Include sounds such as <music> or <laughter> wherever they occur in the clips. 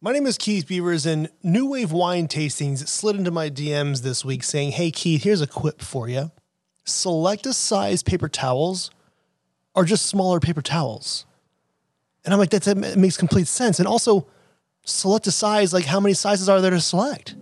My name is Keith Beavers, and New Wave Wine Tastings slid into my DMs this week saying, Hey, Keith, here's a quip for you. Select a size paper towels or just smaller paper towels. And I'm like, that makes complete sense. And also, select a size, like, how many sizes are there to select?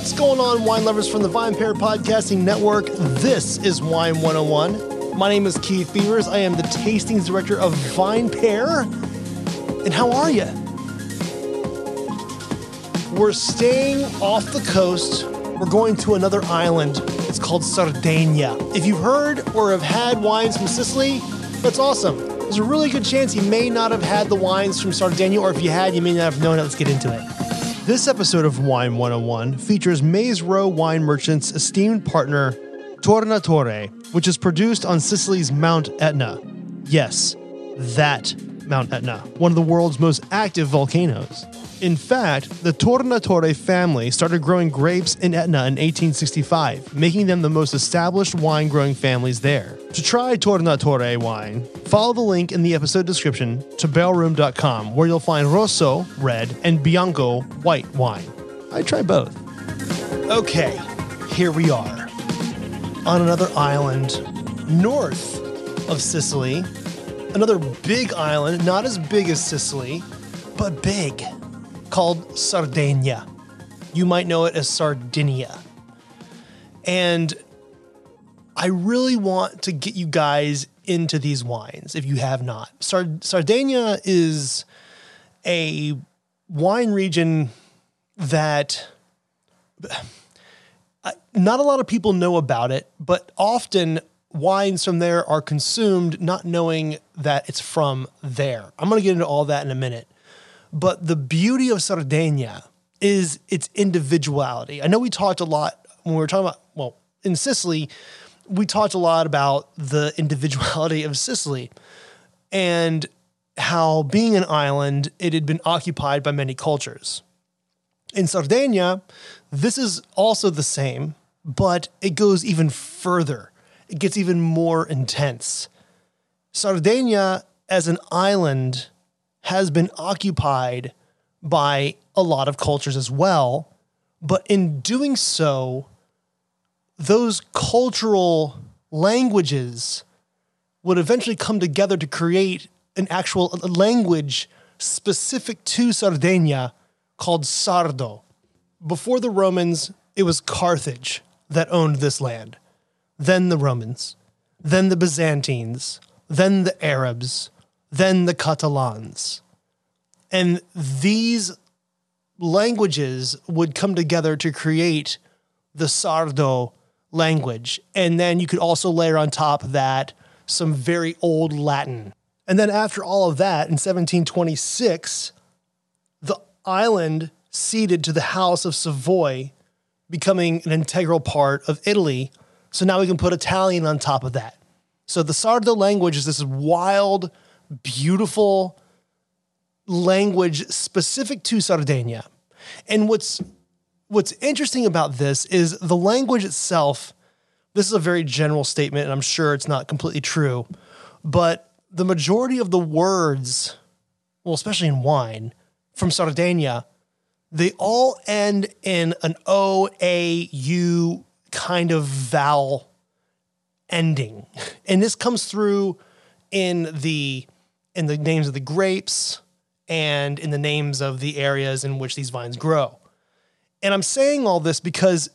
What's going on, wine lovers from the VinePair Podcasting Network? This is Wine 101. My name is Keith Beavers. I am the tastings director of VinePair. And how are you? We're staying off the coast. We're going to another island. It's called Sardinia. If you've heard or have had wines from Sicily, that's awesome. There's a really good chance you may not have had the wines from Sardinia, or if you had, you may not have known it. Let's get into it. This episode of Wine 101 features Maze Row Wine Merchant's esteemed partner, Tornatore, which is produced on Sicily's Mount Etna. Yes, that Mount Etna, one of the world's most active volcanoes. In fact, the Tornatore family started growing grapes in Etna in 1865, making them the most established wine growing families there. To try Tornatore wine, follow the link in the episode description to barrelroom.com, where you'll find Rosso, red, and Bianco, white wine. I try both. Okay, here we are on another island north of Sicily. Another big island, not as big as Sicily, but big called Sardinia. You might know it as Sardinia. And I really want to get you guys into these wines if you have not. Sard- Sardinia is a wine region that uh, not a lot of people know about it, but often wines from there are consumed not knowing that it's from there. I'm going to get into all that in a minute. But the beauty of Sardinia is its individuality. I know we talked a lot when we were talking about, well, in Sicily, we talked a lot about the <laughs> individuality of Sicily and how being an island, it had been occupied by many cultures. In Sardinia, this is also the same, but it goes even further. It gets even more intense. Sardinia as an island has been occupied by a lot of cultures as well. But in doing so, those cultural languages would eventually come together to create an actual language specific to Sardinia called Sardo. Before the Romans, it was Carthage that owned this land, then the Romans, then the Byzantines, then the Arabs, then the Catalans. And these languages would come together to create the Sardo language. And then you could also layer on top of that some very old Latin. And then after all of that, in 1726, the island ceded to the House of Savoy, becoming an integral part of Italy. So now we can put Italian on top of that. So the Sardo language is this wild, beautiful language specific to Sardinia. And what's what's interesting about this is the language itself. This is a very general statement, and I'm sure it's not completely true, but the majority of the words, well, especially in wine from Sardinia, they all end in an O, A, U kind of vowel ending. <laughs> And this comes through in the in the names of the grapes and in the names of the areas in which these vines grow. And I'm saying all this because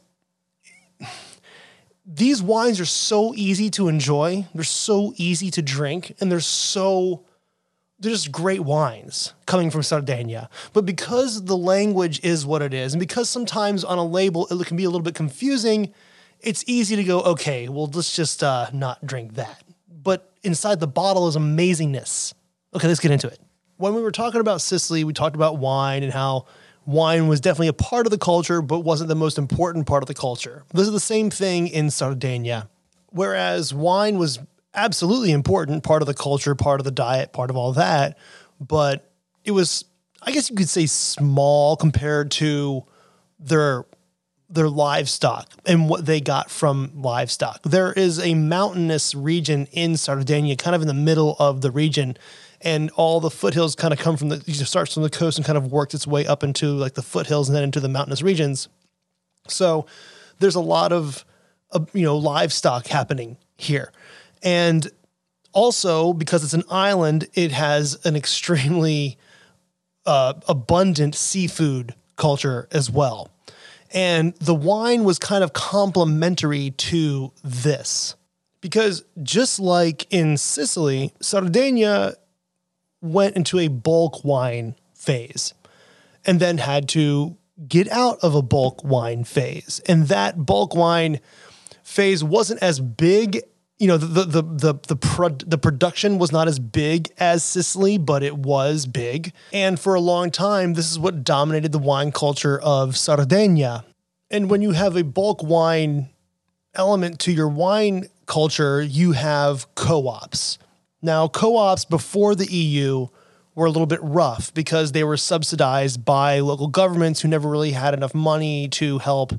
these wines are so easy to enjoy, they're so easy to drink, and they're so they're just great wines coming from Sardinia. But because the language is what it is, and because sometimes on a label it can be a little bit confusing, it's easy to go, okay, well, let's just uh, not drink that. But inside the bottle is amazingness. Okay, let's get into it. When we were talking about Sicily, we talked about wine and how wine was definitely a part of the culture, but wasn't the most important part of the culture. This is the same thing in Sardinia. Whereas wine was absolutely important, part of the culture, part of the diet, part of all that, but it was, I guess you could say, small compared to their their livestock and what they got from livestock. There is a mountainous region in Sardinia, kind of in the middle of the region, and all the foothills kind of come from the. It starts from the coast and kind of works its way up into like the foothills and then into the mountainous regions. So there's a lot of uh, you know livestock happening here, and also because it's an island, it has an extremely uh, abundant seafood culture as well. And the wine was kind of complementary to this. Because just like in Sicily, Sardinia went into a bulk wine phase and then had to get out of a bulk wine phase. And that bulk wine phase wasn't as big you know the the the the, pro- the production was not as big as Sicily, but it was big. And for a long time, this is what dominated the wine culture of Sardinia. And when you have a bulk wine element to your wine culture, you have co-ops. Now, co-ops before the EU were a little bit rough because they were subsidized by local governments who never really had enough money to help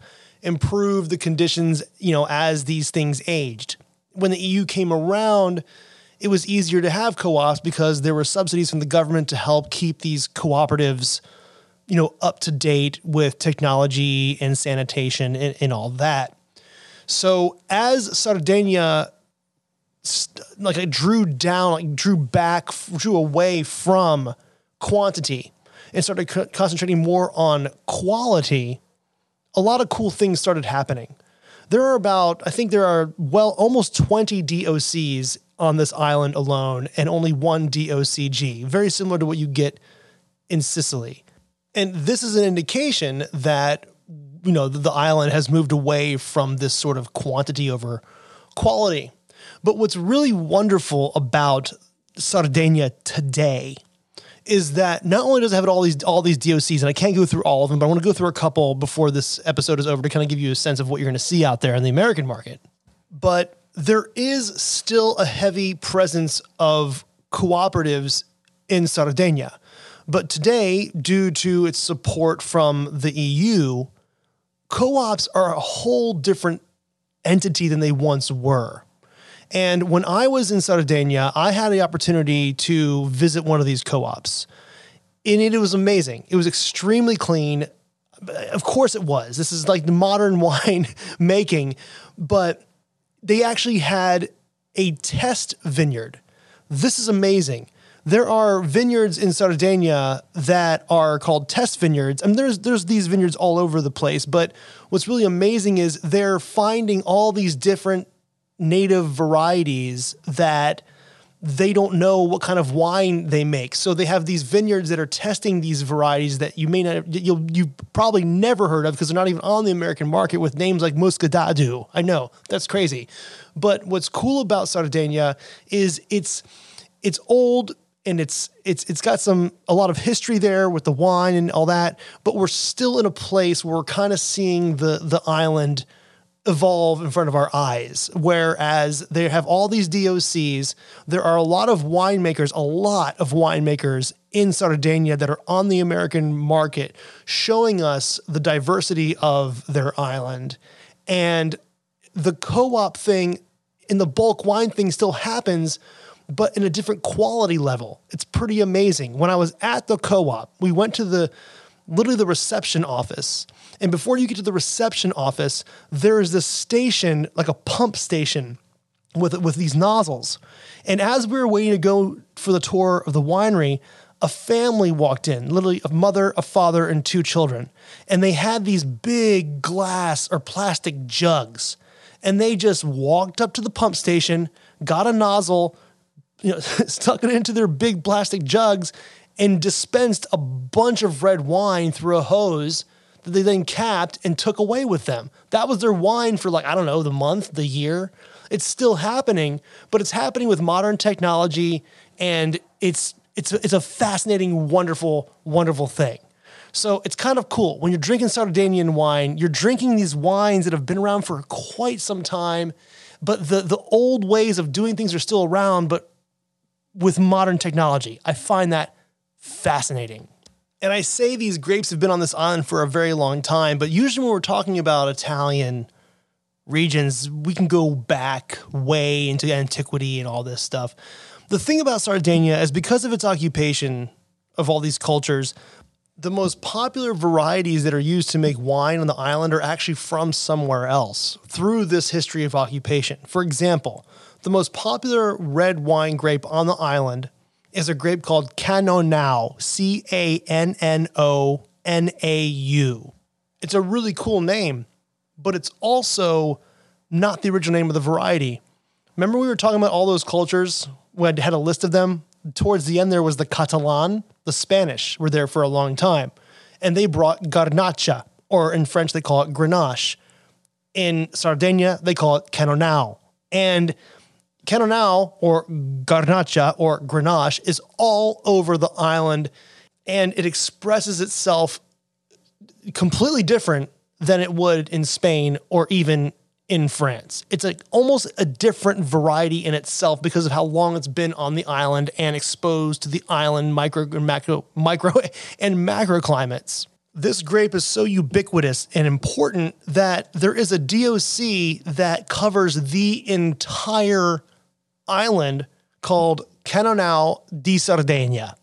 improve the conditions, you know, as these things aged when the EU came around, it was easier to have co-ops because there were subsidies from the government to help keep these cooperatives, you know, up to date with technology and sanitation and, and all that. So as Sardinia like it drew down, like drew back, drew away from quantity and started co- concentrating more on quality, a lot of cool things started happening. There are about, I think there are well almost 20 DOCs on this island alone and only one DOCG, very similar to what you get in Sicily. And this is an indication that you know the, the island has moved away from this sort of quantity over quality. But what's really wonderful about Sardinia today is that not only does it have all these all these DOCs, and I can't go through all of them, but I want to go through a couple before this episode is over to kind of give you a sense of what you're going to see out there in the American market. But there is still a heavy presence of cooperatives in Sardinia. But today, due to its support from the EU, co ops are a whole different entity than they once were. And when I was in Sardinia, I had the opportunity to visit one of these co ops. And it, was amazing. It was extremely clean. Of course, it was. This is like the modern <laughs> wine making, but they actually had a test vineyard. This is amazing. There are vineyards in Sardinia that are called test vineyards. I mean, there's there's these vineyards all over the place, but what's really amazing is they're finding all these different native varieties that they don't know what kind of wine they make. So they have these vineyards that are testing these varieties that you may not you'll you probably never heard of because they're not even on the American market with names like Moscadado. I know, that's crazy. But what's cool about Sardinia is it's it's old and it's it's it's got some a lot of history there with the wine and all that, but we're still in a place where we're kind of seeing the the island evolve in front of our eyes. Whereas they have all these DOCs, there are a lot of winemakers, a lot of winemakers in Sardinia that are on the American market showing us the diversity of their island. And the co op thing in the bulk wine thing still happens, but in a different quality level. It's pretty amazing. When I was at the co op, we went to the literally the reception office and before you get to the reception office, there is this station, like a pump station with, with these nozzles. And as we were waiting to go for the tour of the winery, a family walked in, literally a mother, a father, and two children. And they had these big glass or plastic jugs. And they just walked up to the pump station, got a nozzle, you know, <laughs> stuck it into their big plastic jugs, and dispensed a bunch of red wine through a hose that they then capped and took away with them. That was their wine for like, I don't know, the month, the year. It's still happening, but it's happening with modern technology and it's it's it's a fascinating, wonderful, wonderful thing. So it's kind of cool. When you're drinking Sardinian wine, you're drinking these wines that have been around for quite some time, but the the old ways of doing things are still around, but with modern technology. I find that fascinating. And I say these grapes have been on this island for a very long time, but usually when we're talking about Italian regions, we can go back way into antiquity and all this stuff. The thing about Sardinia is because of its occupation of all these cultures, the most popular varieties that are used to make wine on the island are actually from somewhere else through this history of occupation. For example, the most popular red wine grape on the island is a grape called Cannonau, C A N N O N A U. It's a really cool name, but it's also not the original name of the variety. Remember, we were talking about all those cultures? We had a list of them. Towards the end, there was the Catalan, the Spanish were there for a long time, and they brought Garnacha, or in French, they call it Grenache. In Sardinia, they call it Cannonau. And Cannonau or Garnacha or Grenache is all over the island and it expresses itself completely different than it would in Spain or even in France. It's like almost a different variety in itself because of how long it's been on the island and exposed to the island micro and macro, micro <laughs> and macro climates. This grape is so ubiquitous and important that there is a DOC that covers the entire island called Cannonau di Sardegna.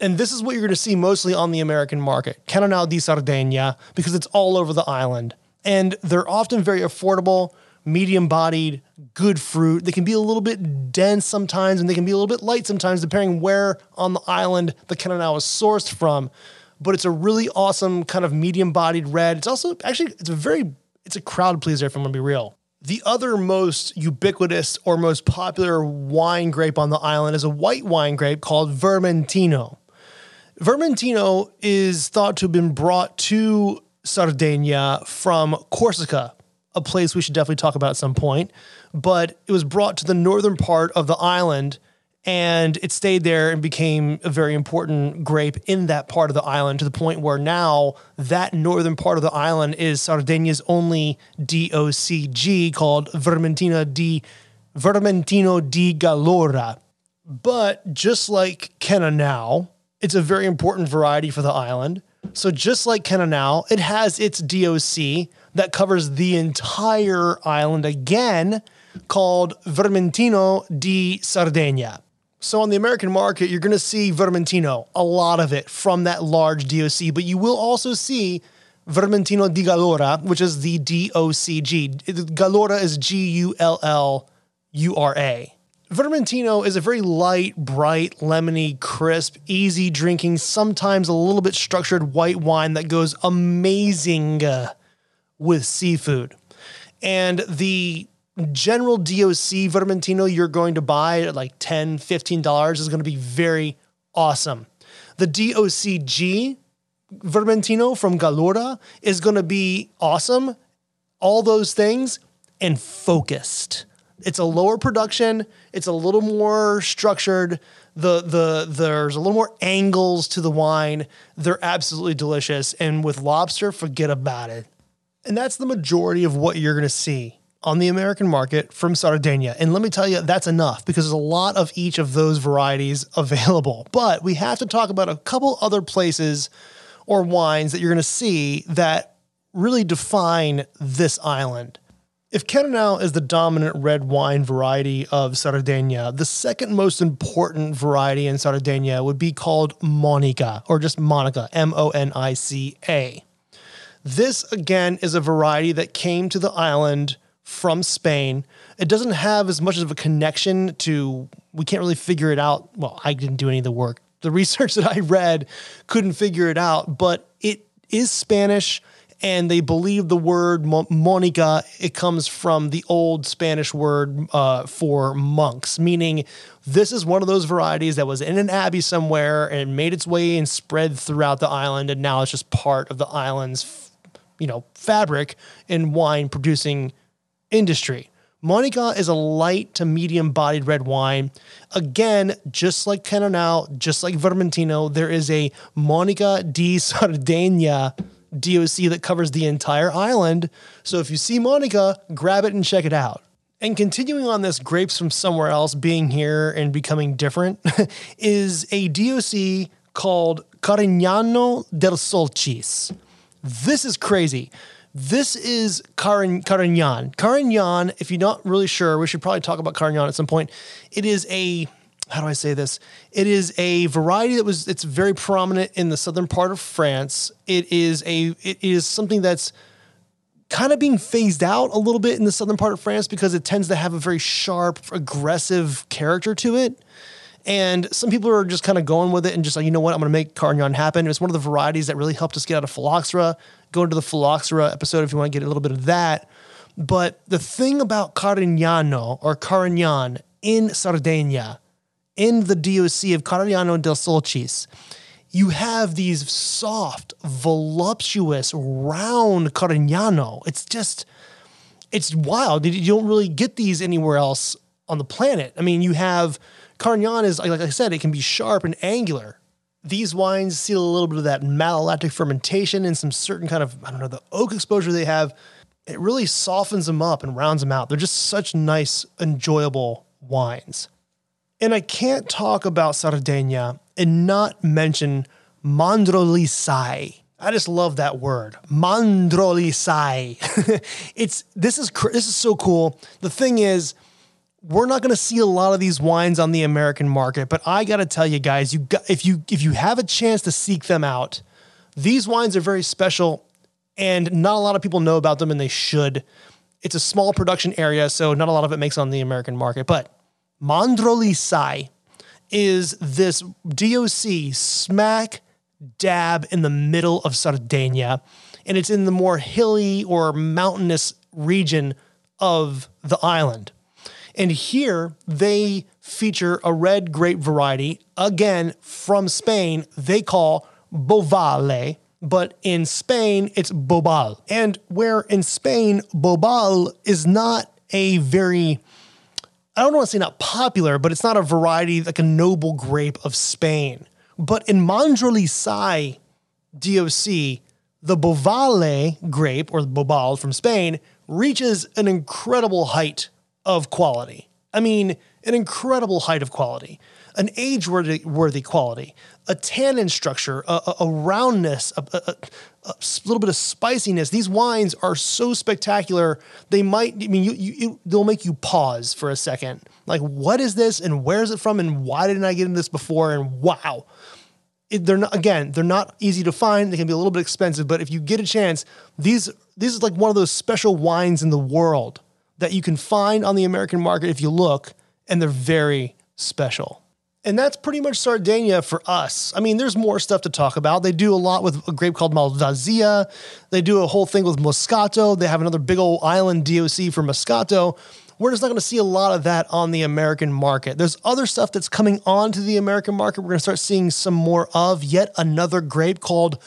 And this is what you're going to see mostly on the American market Cannonau di Sardegna, because it's all over the island. And they're often very affordable, medium bodied, good fruit. They can be a little bit dense sometimes, and they can be a little bit light sometimes, depending where on the island the Cannonau is sourced from. But it's a really awesome kind of medium bodied red. It's also actually, it's a very, it's a crowd pleaser if I'm going to be real. The other most ubiquitous or most popular wine grape on the island is a white wine grape called Vermentino. Vermentino is thought to have been brought to Sardinia from Corsica, a place we should definitely talk about at some point. But it was brought to the northern part of the island and it stayed there and became a very important grape in that part of the island to the point where now that northern part of the island is Sardinia's only DOCG called Vermentino di Vermentino di Gallura. But just like Cannonau, it's a very important variety for the island. So just like Cannonau, it has its DOC that covers the entire island again called Vermentino di Sardegna. So on the American market, you're going to see Vermentino, a lot of it from that large DOC, but you will also see Vermentino di Gallura, which is the DOCG. Gallura is G U L L U R A. Vermentino is a very light, bright, lemony, crisp, easy drinking, sometimes a little bit structured white wine that goes amazing uh, with seafood. And the general DOC Vermentino you're going to buy at like $10, $15 is going to be very awesome. The DOCG Vermentino from Gallura is going to be awesome. All those things and focused. It's a lower production, it's a little more structured. The the there's a little more angles to the wine. They're absolutely delicious and with lobster forget about it. And that's the majority of what you're going to see on the American market from Sardinia. And let me tell you, that's enough because there's a lot of each of those varieties <laughs> available. But we have to talk about a couple other places or wines that you're going to see that really define this island. If Cannonau is the dominant red wine variety of Sardinia, the second most important variety in Sardinia would be called Monica, or just Monica, M O N I C A. This, again, is a variety that came to the island from Spain. It doesn't have as much of a connection to, we can't really figure it out. Well, I didn't do any of the work. The <laughs> research that I read couldn't figure it out, but it is Spanish and they believe the word Monica, it comes from the old Spanish word uh, for monks, meaning this is one of those varieties that was in an abbey somewhere and made its way and spread throughout the island, and now it's just part of the island's, you know, fabric in wine producing industry. Monica is a light to medium bodied red wine. Again, just like Cannonau, just like Vermentino, there is a Monica <laughs> di Sardegna DOC that covers the entire island. So if you see Monica, grab it and check it out. And continuing on this grapes from somewhere else being here and becoming different <laughs> is a DOC called Carignano del Sulcis. This is crazy. This is Carin, Carignan. Carignan, if you're not really sure, we should probably talk about Carignan at some point. It is a how do I say this? It is a variety that was it's very prominent in the southern part of France. It is a it is something that's kind of being phased out a little bit in the southern part of France because it tends to have a very sharp, aggressive character to it. And some people are just kind of going with it and just like, you know what, I'm going to make Carignan happen. It's one of the varieties that really helped us get out of phylloxera. Go into the phylloxera episode if you want to get a little bit of that. But the thing about Carignano or Carignan in Sardinia, in the DOC of Carignano del Sulcis, you have these soft, voluptuous, round Carignano. It's just, it's wild. You don't really get these anywhere else on the planet. I mean, you have Carignan is, like I said, it can be sharp and angular. These wines see a little bit of that malolactic fermentation and some certain kind of, I don't know, the oak exposure they have. It really softens them up and rounds them out. They're just such nice, enjoyable wines. And I can't talk about Sardinia and not mention Mandrolisai. I just love that word, Mandrolisai. <laughs> it's this is this is so cool. The thing is, we're not going to see a lot of these wines on the American market, but I got to tell you guys, you got, if you if you have a chance to seek them out, these wines are very special and not a lot of people know about them and they should. It's a small production area, so not a lot of it makes on the American market, but Mandrolisai is this DOC smack dab in the middle of Sardinia, and it's in the more hilly or mountainous region of the island. And here they feature a red grape variety, again from Spain, they call Bovale, but in Spain it's Bobal. And where in Spain, Bobal is not a very I don't want to say not popular, but it's not a variety like a noble grape of Spain. But in Mandrolisai DOC, the Bovale grape or Bobal from Spain reaches an incredible height of quality. I mean, an incredible height of quality, an age worthy quality, a tannin structure, a, a, a roundness, a, a, little bit of spiciness. These wines are so spectacular. They might, I mean, you, you, they'll make you pause for a second. Like, what is this and where is it from and why didn't I get in this before? And wow. It, they're not, again, they're not easy to find. They can be a little bit expensive, but if you get a chance, these, this is like one of those special wines in the world that you can find on the American market if you look, and they're very special. And that's pretty much Sardinia for us. I mean, there's more stuff to talk about. They do a lot with a grape called Malvasia. They do a whole thing with Moscato. They have another big old island DOC for Moscato. We're just not going to see a lot of that on the American market. There's other stuff that's coming onto the American market. We're going to start seeing some more of yet another grape called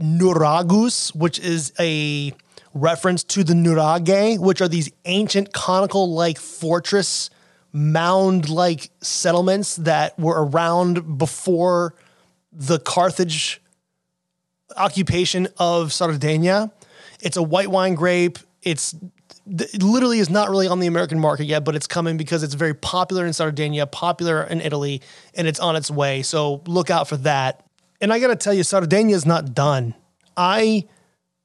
Nuragus, which is a reference to the Nuraghe, which are these ancient conical like fortress mound like settlements that were around before the Carthage occupation of Sardinia. It's a white wine grape. It's it literally is not really on the American market yet, but it's coming because it's very popular in Sardinia, popular in Italy, and it's on its way. So look out for that. And I got to tell you, Sardinia is not done. I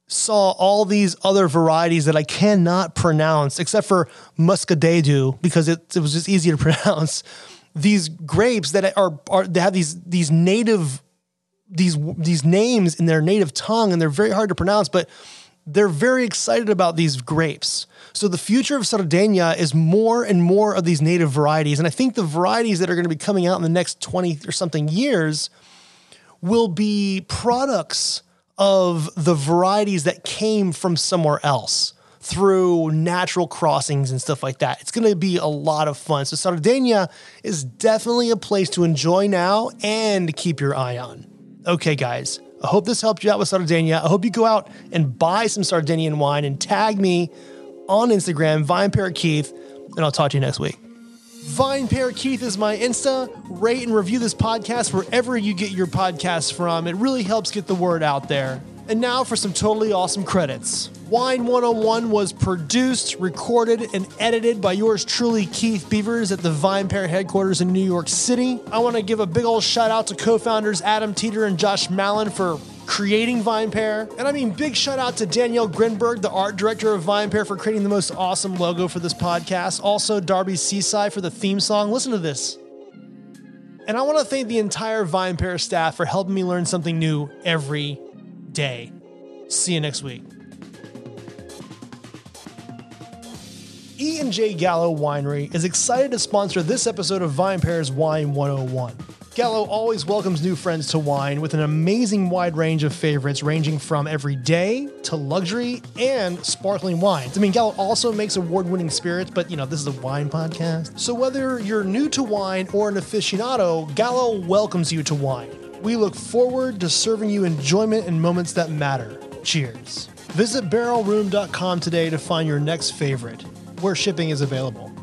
saw all these other varieties that I cannot pronounce, except for Muscadadu, because it, it was just easy to <laughs> pronounce. These grapes that are, are they have these these native these these names in their native tongue, and they're very hard to pronounce, but they're very excited about these grapes. So the future of Sardinia is more and more of these native varieties, and I think the varieties that are going to be coming out in the next twenty or something years will be products of the varieties that came from somewhere else through natural crossings and stuff like that. It's going to be a lot of fun. So Sardinia is definitely a place to enjoy now and keep your eye on. Okay, guys. I hope this helped you out with Sardinia. I hope you go out and buy some Sardinian wine and tag me on Instagram, Vine VinePair Keith, and I'll talk to you next week. VinePair Keith is my Insta. Rate and review this podcast wherever you get your podcasts from. It really helps get the word out there. And now for some totally awesome credits. Wine 101 was produced, recorded, and edited by yours truly, Keith Beavers, at the VinePair headquarters in New York City. I want to give a big old shout out to co founders Adam Teeter and Josh Malin for creating VinePair. And I mean, big shout out to Danielle Grinberg, the art director of VinePair, for creating the most awesome logo for this podcast. Also, Darby Cicci for the theme song. Listen to this. And I want to thank the entire VinePair staff for helping me learn something new every day. See you next week. E and J Gallo Winery is excited to sponsor this episode of VinePair's Wine 101. Gallo always welcomes new friends to wine with an amazing wide range of favorites ranging from everyday to luxury and sparkling wines. I mean, Gallo also makes award winning spirits, but you know, this is a wine podcast. So whether you're new to wine or an aficionado, Gallo welcomes you to wine. We look forward to serving you enjoyment and moments that matter. Cheers. Visit barrelroom.com today to find your next favorite, where shipping is available.